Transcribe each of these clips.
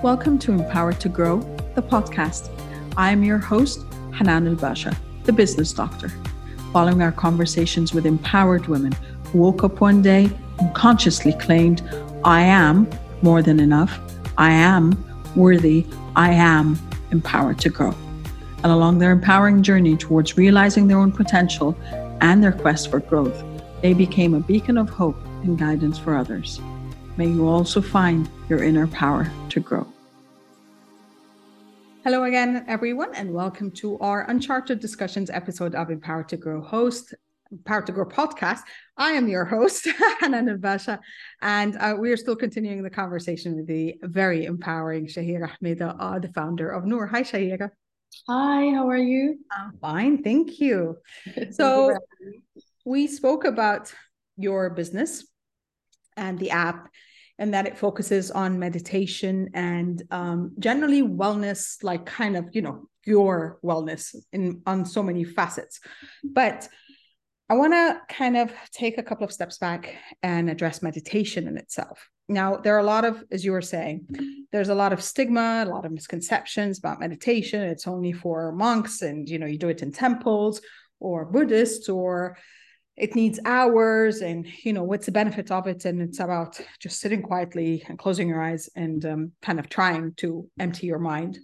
Welcome to Empowered to Grow, the podcast. I am your host, Hanan El Basha, the business doctor. Following our conversations with empowered women who woke up one day and consciously claimed, I am more than enough, I am worthy, I am empowered to grow. And along their empowering journey towards realizing their own potential and their quest for growth, they became a beacon of hope and guidance for others. May you also find your inner power to grow. Hello again, everyone, and welcome to our Uncharted Discussions episode of Empower to Grow host. Empower to Grow podcast. I am your host, Hanan El Basha, and uh, we are still continuing the conversation with the very empowering Shahira Hemeda, uh, the founder of Nur. Hi, Shahira. Hi, how are you? I'm fine, thank you. So, we spoke about your business and the app and that it focuses on meditation and um, generally wellness, like kind of, you know, your wellness in on so many facets. But I want to kind of take a couple of steps back and address meditation in itself. Now, there are a lot of, as you were saying, there's a lot of stigma, a lot of misconceptions about meditation. It's only for monks, and you know, you do it in temples or Buddhists or it needs hours and you know what's the benefit of it? And it's about just sitting quietly and closing your eyes and um, kind of trying to empty your mind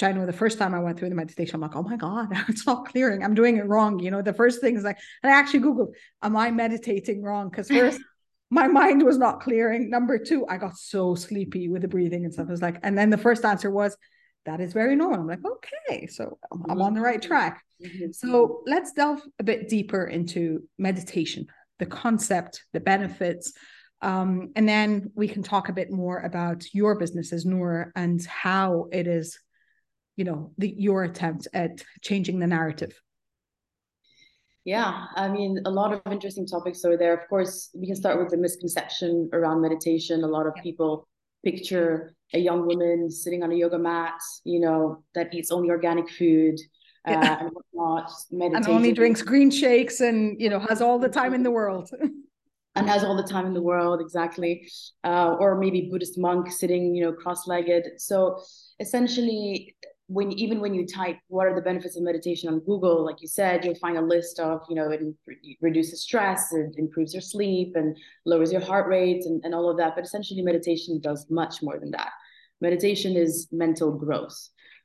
which i know the first time i went through the meditation i'm like oh my god it's not clearing. I'm doing it wrong. You know the first thing is like and i actually googled am i meditating wrong? Because first my mind was not clearing. Number two i got so sleepy with the breathing and stuff. I was like and then the first answer was that is very normal i'm like okay so i'm on the right track Mm-hmm. So let's delve a bit deeper into meditation, the concept, the benefits, um, and then we can talk a bit more about your business as Nur and how it is, you know, the, your attempt at changing the narrative. Yeah, I mean, a lot of interesting topics are there. Of course, we can start with the misconception around meditation. A lot of yeah. people picture a young woman sitting on a yoga mat, you know, that eats only organic food, uh, and whatnot, And only drinks green shakes and, you know, has all the time in the world. and has all the time in the world, exactly. Uh, or maybe Buddhist monk sitting, you know, cross-legged. So essentially, when even when you type what are the benefits of meditation on Google, like you said, you'll find a list of, you know, it reduces stress, it improves your sleep and lowers your heart rate and, and all of that. But essentially, meditation does much more than that. Meditation is mental growth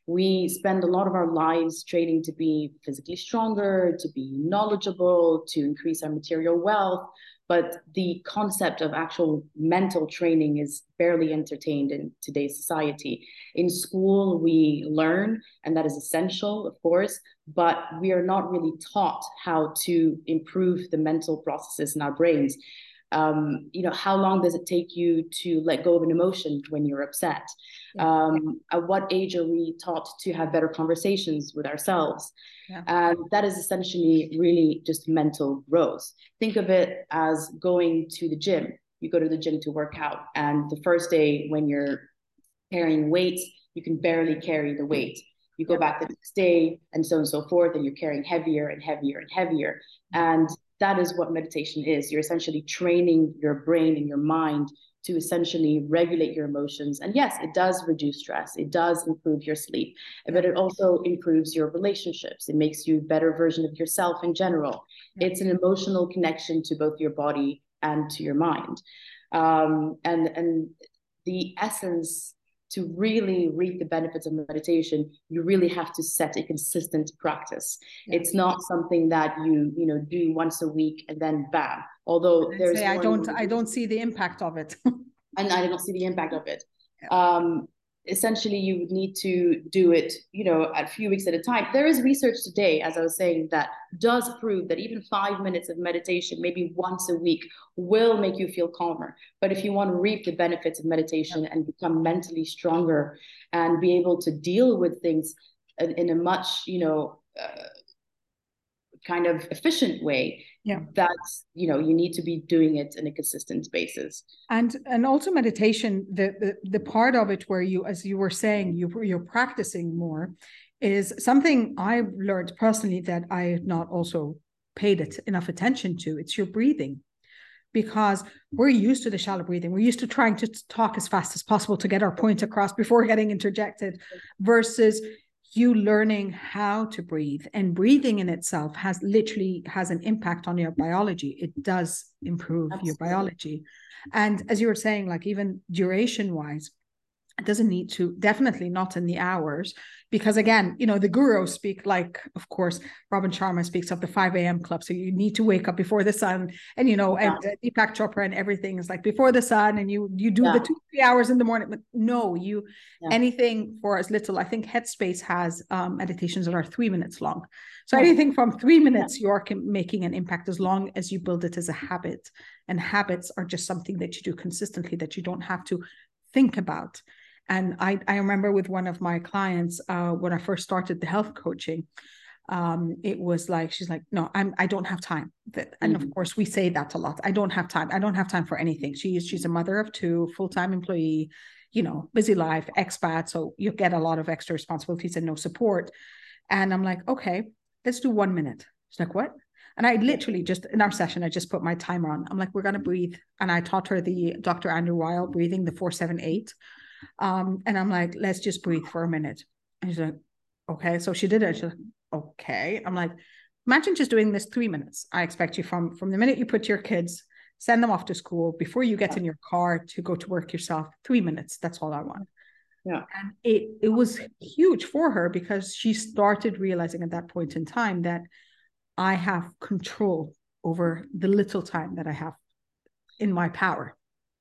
we spend a lot of our lives training to be physically stronger, to be knowledgeable, to increase our material wealth. But the concept of actual mental training is barely entertained in today's society. In school, we learn, and that is essential, of course, but we are not really taught how to improve the mental processes in our brains um, you know how long does it take you to let go of an emotion when you're upset? Um, at what age are we taught to have better conversations with ourselves? Yeah. and that is essentially really just mental growth. Think of it as going to the gym. You go to the gym to work out and the first day when you're carrying weights you can barely carry the weight. You go back the next day and so on and so forth and you're carrying heavier and heavier and heavier. And that is what meditation is. You're essentially training your brain and your mind to essentially regulate your emotions. And yes, it does reduce stress. It does improve your sleep, but it also improves your relationships. It makes you a better version of yourself in general. It's an emotional connection to both your body and to your mind. Um, and and the essence to really reap the benefits of meditation, you really have to set a consistent practice. Yeah. It's not something that you, you know, do once a week and then bam. Although there's I don't I don't see the impact of it. and I don't see the impact of it. Yeah. Um, essentially you would need to do it you know a few weeks at a time. There is research today as i was saying that does prove that even five minutes of meditation maybe once a week will make you feel calmer. But if you want to reap the benefits of meditation and become mentally stronger and be able to deal with things in a much you know uh, kind of efficient way yeah. that's you know you need to be doing it in a consistent basis. And and also meditation the the, the part of it where you as you were saying you you're practicing more is something i've learned personally that i have not also paid it enough attention to. It's your breathing. Because we're used to the shallow breathing. We're used to trying to talk as fast as possible to get our point across before getting interjected versus you learning how to breathe and breathing in itself has literally has an impact on your biology it does improve Absolutely. your biology and as you were saying like even duration wise it doesn't need to definitely not in the hours. Because again you know the gurus speak like of course robin sharma speaks of the 5 a.m club. So you need to wake up before the sun. And you know yeah. and uh, deepak chopra and everything is like before the sun and you you do yeah. the two three hours in the morning. But no you yeah. anything for as little i think headspace has um, meditations that are three minutes long. So anything from three minutes you're making an impact as long as you build it as a habit. And habits are just something that you do consistently that you don't have to think about and I, I remember with one of my clients, uh, when I first started the health coaching, um, it was like, she's like, no, I'm, I don't have time. And mm-hmm. of course we say that a lot. I don't have time. I don't have time for anything. She's, she's a mother of two, full-time employee, you know, busy life, expat. So you get a lot of extra responsibilities and no support. And I'm like, okay, let's do one minute. She's like, what? And I literally just in our session, I just put my timer on. I'm like, we're going to breathe. And I taught her the Dr. Andrew Weil breathing, the 478. Um, and I'm like, let's just breathe for a minute. And she's like, okay. So she did it. She's like, okay. I'm like, imagine just doing this three minutes. I expect you from from the minute you put your kids, send them off to school, before you get in your car to go to work yourself, three minutes. That's all I want. Yeah. And it it was huge for her because she started realizing at that point in time that I have control over the little time that I have in my power.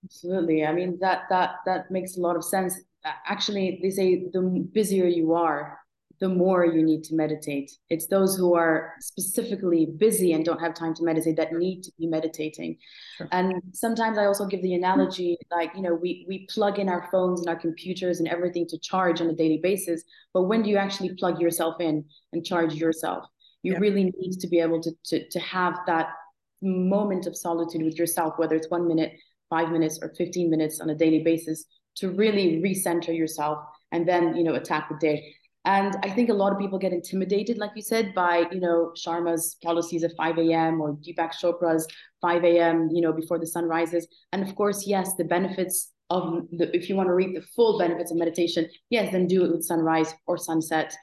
Absolutely. I mean that that that makes a lot of sense. Actually, they say the busier you are, the more you need to meditate. It's those who are specifically busy and don't have time to meditate that need to be meditating. Sure. And sometimes I also give the analogy like, you know, we we plug in our phones and our computers and everything to charge on a daily basis, but when do you actually plug yourself in and charge yourself? You yeah. really need to be able to, to to have that moment of solitude with yourself, whether it's one minute, five minutes or 15 minutes on a daily basis to really recenter yourself and then, you know, attack the day. And I think a lot of people get intimidated, like you said, by, you know, Sharma's policies of 5 a.m. or Deepak Chopra's 5 a.m., you know, before the sun rises. And of course, yes, the benefits of the, if you want to reap the full benefits of meditation, yes, then do it with sunrise or sunset.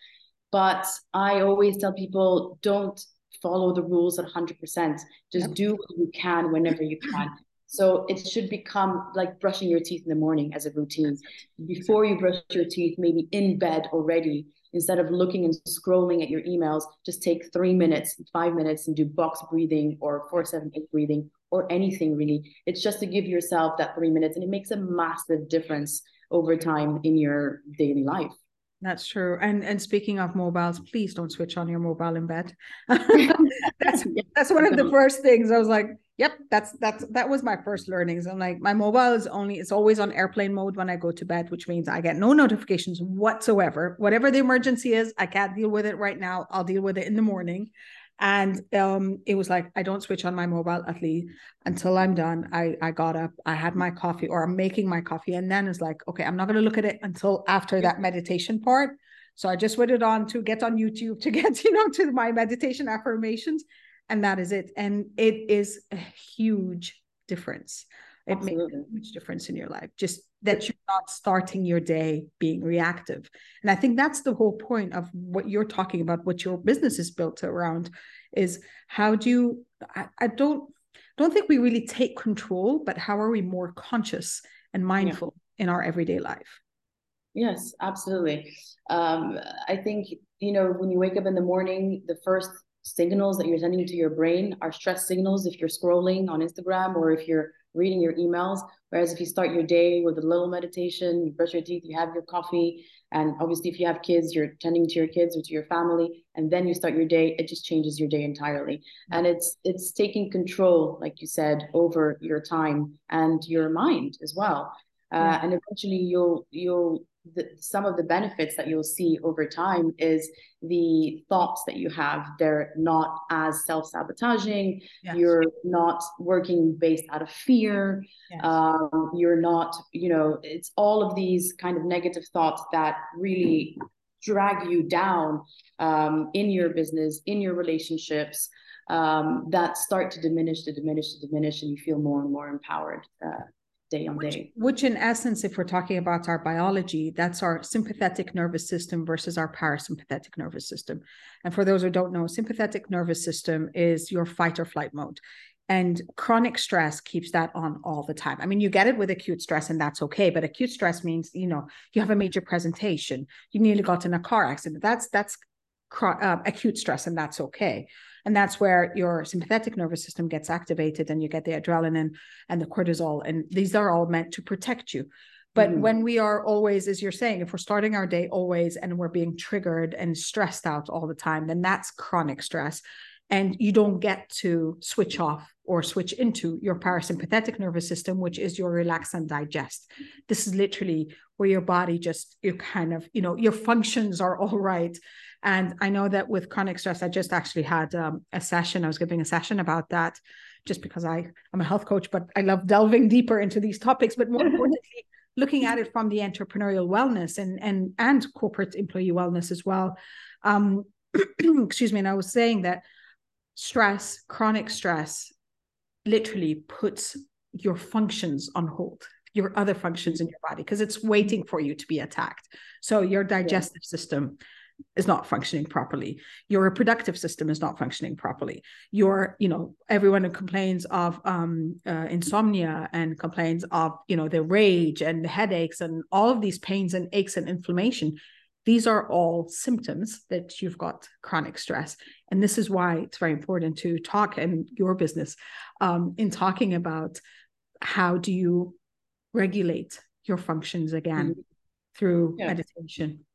But I always tell people don't follow the rules at 100%. Just do what you can whenever you can. So it should become like brushing your teeth in the morning as a routine. Before you brush your teeth, maybe in bed already, instead of looking and scrolling at your emails, just take three minutes, five minutes, and do box breathing or four, seven, eight breathing or anything really. It's just to give yourself that three minutes, and it makes a massive difference over time in your daily life. That's true. And and speaking of mobiles, please don't switch on your mobile in bed. that's that's one of the first things I was like, yep, that's that's that was my first learnings. I'm like, my mobile is only it's always on airplane mode when I go to bed, which means I get no notifications whatsoever. Whatever the emergency is, I can't deal with it right now. I'll deal with it in the morning and um, it was like i don't switch on my mobile at least until i'm done i i got up i had my coffee or i'm making my coffee and then it's like okay i'm not going to look at it until after that meditation part so i just it on to get on youtube to get you know to my meditation affirmations and that is it. And it is a huge difference. It Absolutely. makes a huge difference in your life just that you're not starting your day being reactive. And i think that's the whole point of what you're talking about what your business is built around is how do you i, I don't don't think we really take control but how are we more conscious and mindful yeah. in our everyday life? Yes absolutely. Um, i think you know when you wake up in the morning the first signals that you're sending to your brain are stress signals if you're scrolling on instagram or if you're reading your emails. Whereas if you start your day with a little meditation, you brush your teeth, you have your coffee, and obviously if you have kids, you're tending to your kids or to your family, and then you start your day, it just changes your day entirely. And it's it's taking control, like you said, over your time and your mind as well. Uh, and eventually you'll you'll the, some of the benefits that you'll see over time is the thoughts that you have they're not as self-sabotaging yes. you're not working based out of fear yes. um, you're not you know it's all of these kind of negative thoughts that really drag you down um, in your business in your relationships um, that start to diminish, to diminish, to diminish, and you feel more and more empowered. Uh, day on which, day. Which, in essence, if we're talking about our biology, that's our sympathetic nervous system versus our parasympathetic nervous system. And for those who don't know, sympathetic nervous system is your fight or flight mode. And chronic stress keeps that on all the time. I mean, you get it with acute stress, and that's okay. But acute stress means, you know, you have a major presentation, you nearly got in a car accident. That's that's uh, acute stress, and that's okay. And that's where your sympathetic nervous system gets activated and you get the adrenaline and the cortisol. And these are all meant to protect you. But mm-hmm. when we are always, as you're saying, if we're starting our day always and we're being triggered and stressed out all the time, then that's chronic stress. And you don't get to switch off or switch into your parasympathetic nervous system, which is your relax and digest. This is literally where your body just, you kind of, you know, your functions are all right and I know that with chronic stress, I just actually had um, a session. I was giving a session about that just because I, I'm a health coach, but I love delving deeper into these topics. But more importantly, looking at it from the entrepreneurial wellness and and and corporate employee wellness as well. Um, excuse me. And I was saying that stress, chronic stress, literally puts your functions on hold your other functions in your body because it's waiting for you to be attacked. So your digestive system, is not functioning properly. Your reproductive system is not functioning properly. Your you know everyone who complains of um, uh, insomnia and complains of you know the rage and the headaches and all of these pains and aches and inflammation these are all symptoms that you've got chronic stress and this is why it's very important to talk in your business um, in talking about how do you regulate your functions again mm-hmm. through yeah. meditation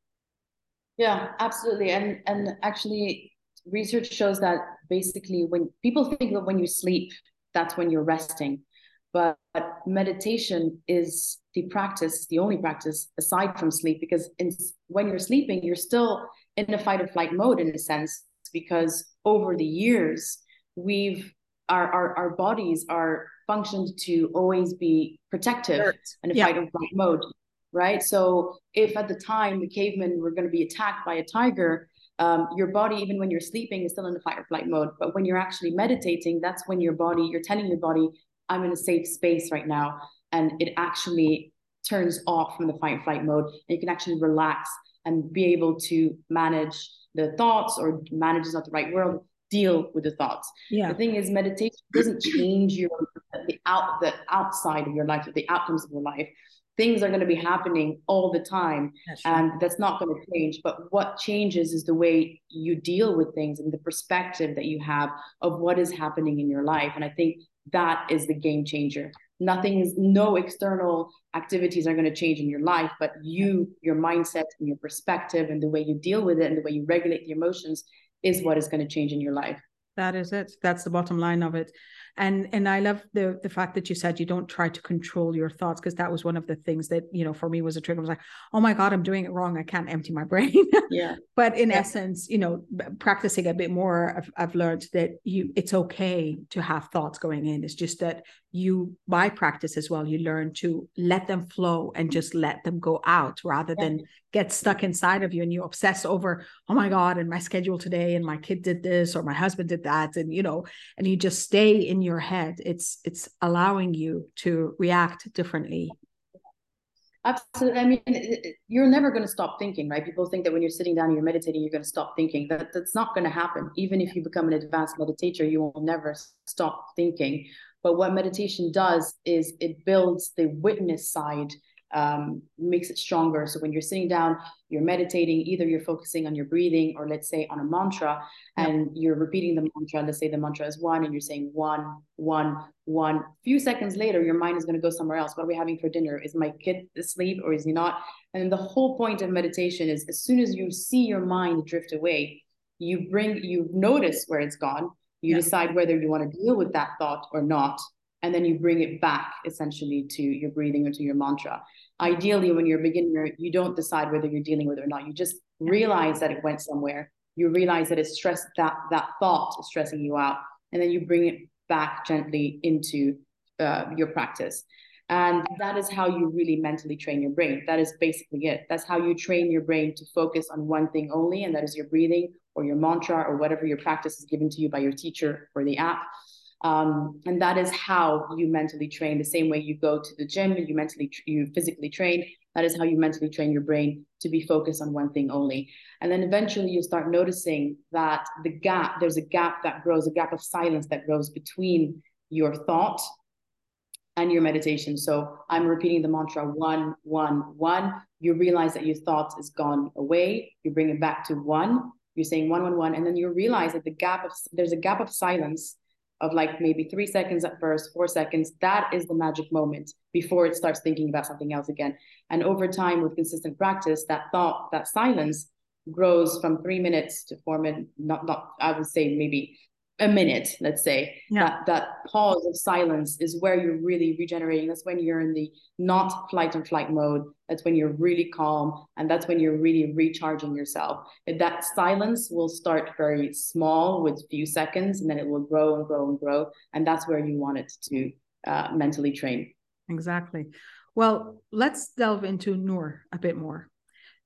yeah, absolutely. And and actually research shows that basically when people think that when you sleep, that's when you're resting. But meditation is the practice, the only practice aside from sleep, because in, when you're sleeping, you're still in a fight or flight mode in a sense, because over the years, we've our our, our bodies are functioned to always be protective in a yeah. fight or flight mode right? So if at the time the cavemen were going to be attacked by a tiger, um, your body, even when you're sleeping, is still in the fight or flight mode. But when you're actually meditating, that's when your body, you're telling your body, I'm in a safe space right now. And it actually turns off from the fight flight mode. And you can actually relax and be able to manage the thoughts or manage is not the right word, deal with the thoughts. Yeah. The thing is, meditation doesn't change your the out the outside of your life, or the outcomes of your life things are going to be happening all the time that's and that's not going to change but what changes is the way you deal with things and the perspective that you have of what is happening in your life and i think that is the game changer. Nothing is no external activities are going to change in your life but you your mindset and your perspective and the way you deal with it and the way you regulate the emotions is what is going to change in your life. That is it. That's the bottom line of it and and i love the the fact that you said you don't try to control your thoughts because that was one of the things that you know for me was a trigger. I was like oh my god i'm doing it wrong. I can't empty my brain. Yeah. But in yeah. essence you know practicing a bit more I've, I've learned that you it's okay to have thoughts going in. It's just that you by practice as well you learn to let them flow and just let them go out rather yeah. than get stuck inside of you and you obsess over oh my god and my schedule today and my kid did this or my husband did that and you know and you just stay in your head. It's it's allowing you to react differently. Absolutely. I mean you're never going to stop thinking right? People think that when you're sitting down and you're meditating you're going to stop thinking. That that's not going to happen. Even if you become an advanced meditator you will never stop thinking. But what meditation does is it builds the witness side, um, makes it stronger. So when you're sitting down, you're meditating, either you're focusing on your breathing or let's say on a mantra and you're repeating the mantra. Let's say the mantra is one and you're saying one, one, one. A few seconds later, your mind is going to go somewhere else. What are we having for dinner? Is my kid asleep or is he not? And the whole point of meditation is as soon as you see your mind drift away, you bring, you notice where it's gone you yeah. decide whether you want to deal with that thought or not. And then you bring it back essentially to your breathing or to your mantra. Ideally, when you're a beginner, you don't decide whether you're dealing with it or not. You just realize that it went somewhere. You realize that it's stress that that thought is stressing you out. And then you bring it back gently into uh, your practice. And that is how you really mentally train your brain. That is basically it. That's how you train your brain to focus on one thing only, and that is your breathing or your mantra or whatever your practice is given to you by your teacher or the app. Um, and that is how you mentally train. The same way you go to the gym, and you mentally, you physically train. That is how you mentally train your brain to be focused on one thing only. And then eventually you start noticing that the gap, there's a gap that grows, a gap of silence that grows between your thought and your meditation. So I'm repeating the mantra one, one, one. You realize that your thought is gone away. You bring it back to one. You're saying one, one, one. And then you realize that the gap of, there's a gap of silence of like maybe three seconds at first, four seconds. That is the magic moment before it starts thinking about something else again. And over time, with consistent practice, that thought, that silence grows from three minutes to four minutes, not, not, I would say maybe a minute let's say. Yeah. that that pause of silence is where you're really regenerating. That's when you're in the not flight and flight mode. That's when you're really calm and that's when you're really recharging yourself. That silence will start very small with few seconds and then it will grow and grow and grow and that's where you want it to uh, mentally train. Exactly. Well let's delve into Nur a bit more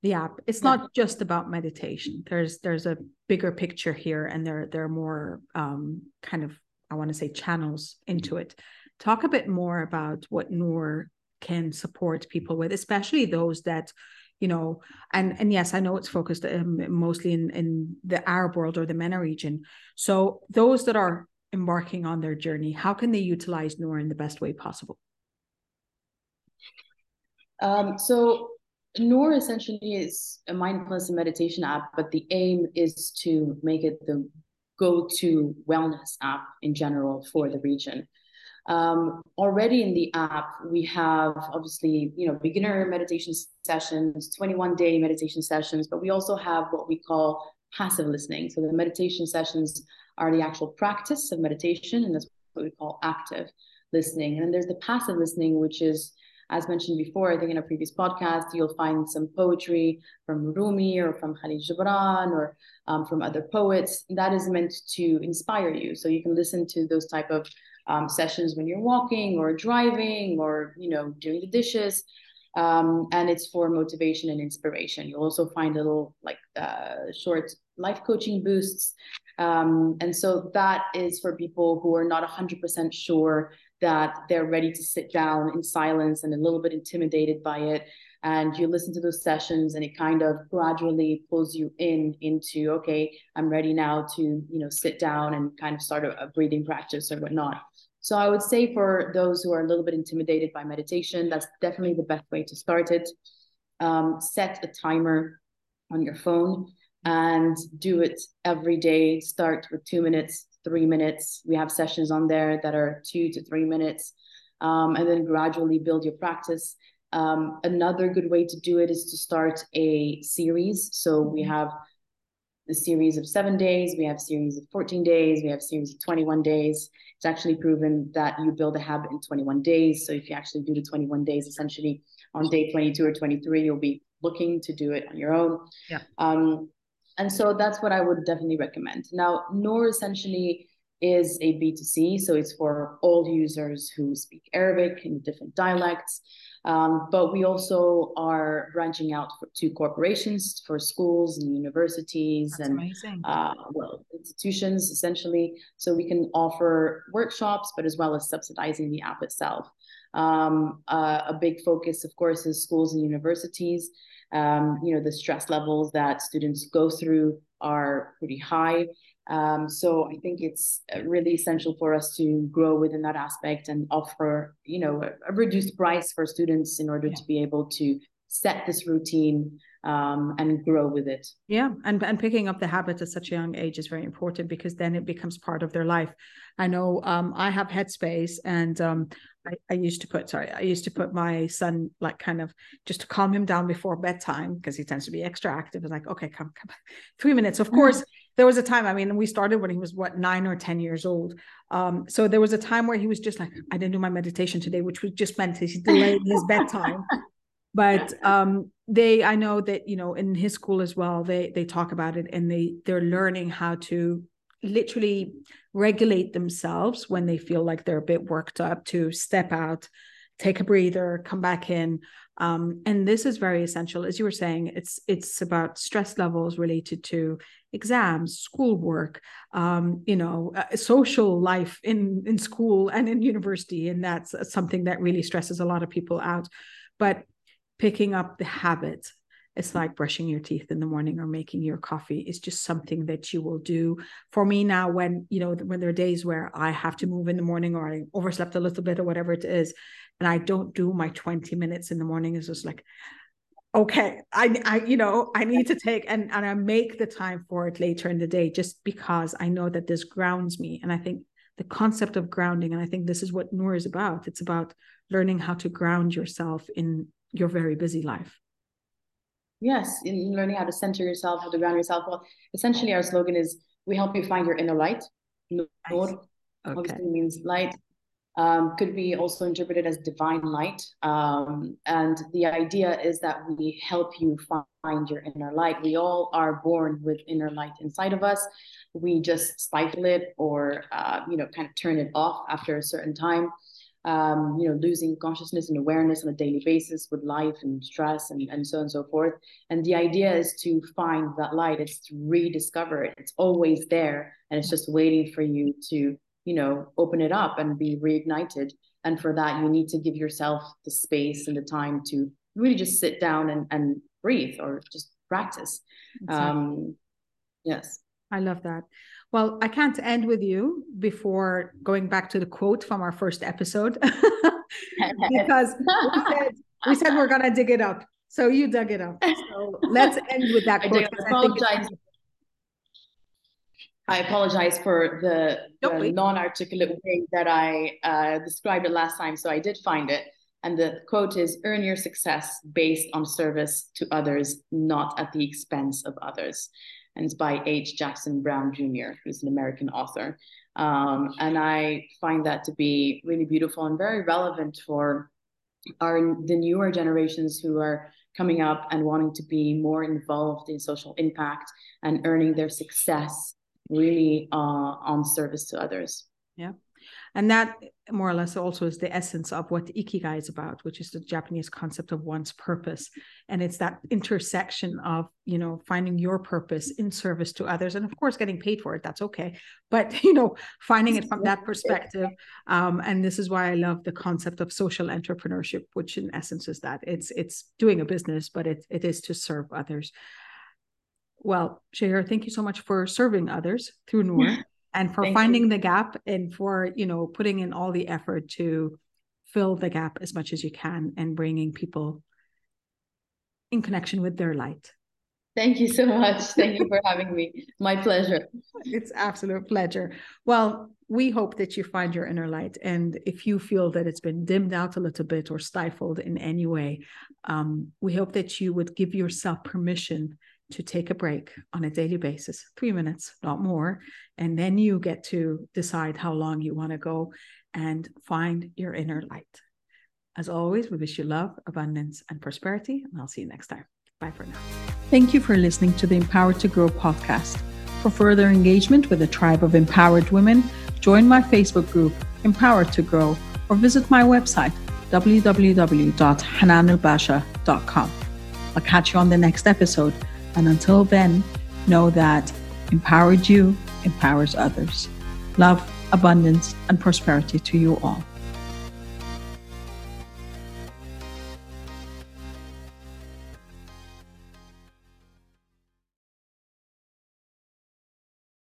the app. It's yeah. not just about meditation. There's there's a bigger picture here and there there are more um, kind of i want to say channels into it. Talk a bit more about what Nur can support people with especially those that you know and and yes i know it's focused um, mostly in in the arab world or the MENA region. So those that are embarking on their journey how can they utilize Nur in the best way possible? Um, so Nur essentially is a mindfulness and meditation app, but the aim is to make it the go-to wellness app in general for the region. Um, already in the app, we have obviously, you know, beginner meditation sessions, 21 day meditation sessions, but we also have what we call passive listening. So the meditation sessions are the actual practice of meditation, and that's what we call active listening. And then there's the passive listening, which is as mentioned before, I think in a previous podcast, you'll find some poetry from Rumi or from Khalil Gibran or um, from other poets. That is meant to inspire you. So you can listen to those type of um, sessions when you're walking or driving or you know doing the dishes. Um, and it's for motivation and inspiration. You'll also find little like uh, short life coaching boosts. Um, and so that is for people who are not 100% sure that they're ready to sit down in silence and a little bit intimidated by it. And you listen to those sessions and it kind of gradually pulls you in into okay i'm ready now to you know sit down and kind of start a, a breathing practice or whatnot. So i would say for those who are a little bit intimidated by meditation that's definitely the best way to start it. Um, set a timer on your phone and do it every day. Start with two minutes three minutes. We have sessions on there that are two to three minutes, um, and then gradually build your practice. Um, another good way to do it is to start a series. So we mm-hmm. have the series of seven days, we have series of 14 days, we have series of 21 days. It's actually proven that you build a habit in 21 days. So if you actually do the 21 days, essentially on day 22 or 23, you'll be looking to do it on your own. Yeah. Um, and so that's what I would definitely recommend. Now, Nur essentially is a B2C, so it's for all users who speak Arabic in different dialects. Um, but we also are branching out for, to corporations, for schools and universities That's and uh, well institutions essentially. So we can offer workshops, but as well as subsidizing the app itself. Um, uh, a big focus, of course, is schools and universities um, you know, the stress levels that students go through are pretty high. Um, so I think it's uh, really essential for us to grow within that aspect and offer, you know, a, a reduced price for students in order yeah. to be able to set this routine um, and grow with it. Yeah, and and picking up the habit at such a young age is very important because then it becomes part of their life. I know um, I have Headspace, and um, I, I, used to put sorry, I used to put my son like kind of just to calm him down before bedtime because he tends to be extra active. And like, okay, come, come, three minutes. Of course, mm-hmm. there was a time. I mean, we started when he was what nine or ten years old. Um, so there was a time where he was just like, I didn't do my meditation today, which was just meant he's delaying his bedtime. But um, they, I know that you know in his school as well, they they talk about it and they they're learning how to literally regulate themselves when they feel like they're a bit worked up to step out take a breather, come back in. Um, and this is very essential. As you were saying, it's it's about stress levels related to exams, schoolwork, um, you know, uh, social life in in school and in university, and that's something that really stresses a lot of people out. But picking up the habit. It's like brushing your teeth in the morning or making your coffee is just something that you will do. For me now when you know when there are days where i have to move in the morning or i overslept a little bit or whatever it is and i don't do my 20 minutes in the morning is just like okay i i you know i need to take and and i make the time for it later in the day just because i know that this grounds me. And i think the concept of grounding and i think this is what Nur is about it's about learning how to ground yourself in your very busy life Yes, in learning how to center yourself, how to ground yourself. Well, essentially, our slogan is "We help you find your inner light." Nur okay. obviously means light. Um, could be also interpreted as divine light. Um, and the idea is that we help you find your inner light. We all are born with inner light inside of us. We just stifle it or, uh, you know, kind of turn it off after a certain time um, you know, losing consciousness and awareness on a daily basis with life and stress and, and so on and so forth. And the idea is to find that light, it's to rediscover it. It's always there and it's just waiting for you to, you know, open it up and be reignited. And for that, you need to give yourself the space and the time to really just sit down and, and breathe or just practice. Exactly. Um, yes. I love that. Well, I can't end with you before going back to the quote from our first episode because we said, we said we're going to dig it up. So you dug it up. So let's end with that quote. I, apologize. I apologize for the, the non-articulate way that I uh, described it last time. So I did find it. And the quote is earn your success based on service to others, not at the expense of others and it's by H. Jackson Brown Jr., who's an American author. Um, and I find that to be really beautiful and very relevant for our the newer generations who are coming up and wanting to be more involved in social impact and earning their success really uh, on service to others. Yeah. And that more or less also is the essence of what ikigai is about which is the japanese concept of one's purpose. And it's that intersection of you know finding your purpose in service to others and of course getting paid for it. That's okay. But you know finding it from that perspective um, and this is why i love the concept of social entrepreneurship which in essence is that it's it's doing a business but it, it is to serve others. Well Shahir, thank you so much for serving others through Nur and for Thank finding you. the gap and for you know putting in all the effort to fill the gap as much as you can and bringing people in connection with their light Thank you so much. Thank you for having me. My pleasure. It's absolute pleasure. Well, we hope that you find your inner light. And if you feel that it's been dimmed out a little bit or stifled in any way, um, we hope that you would give yourself permission to take a break on a daily basis, three minutes, not more. And then you get to decide how long you want to go and find your inner light. As always, we wish you love, abundance, and prosperity. And I'll see you next time. Bye for now. Thank you for listening to the Empowered to Grow podcast. For further engagement with a tribe of empowered women, join my Facebook group, Empowered to Grow, or visit my website, www.hananulbasha.com. I'll catch you on the next episode and until then, know that empowered you empowers others. Love, abundance, and prosperity to you all.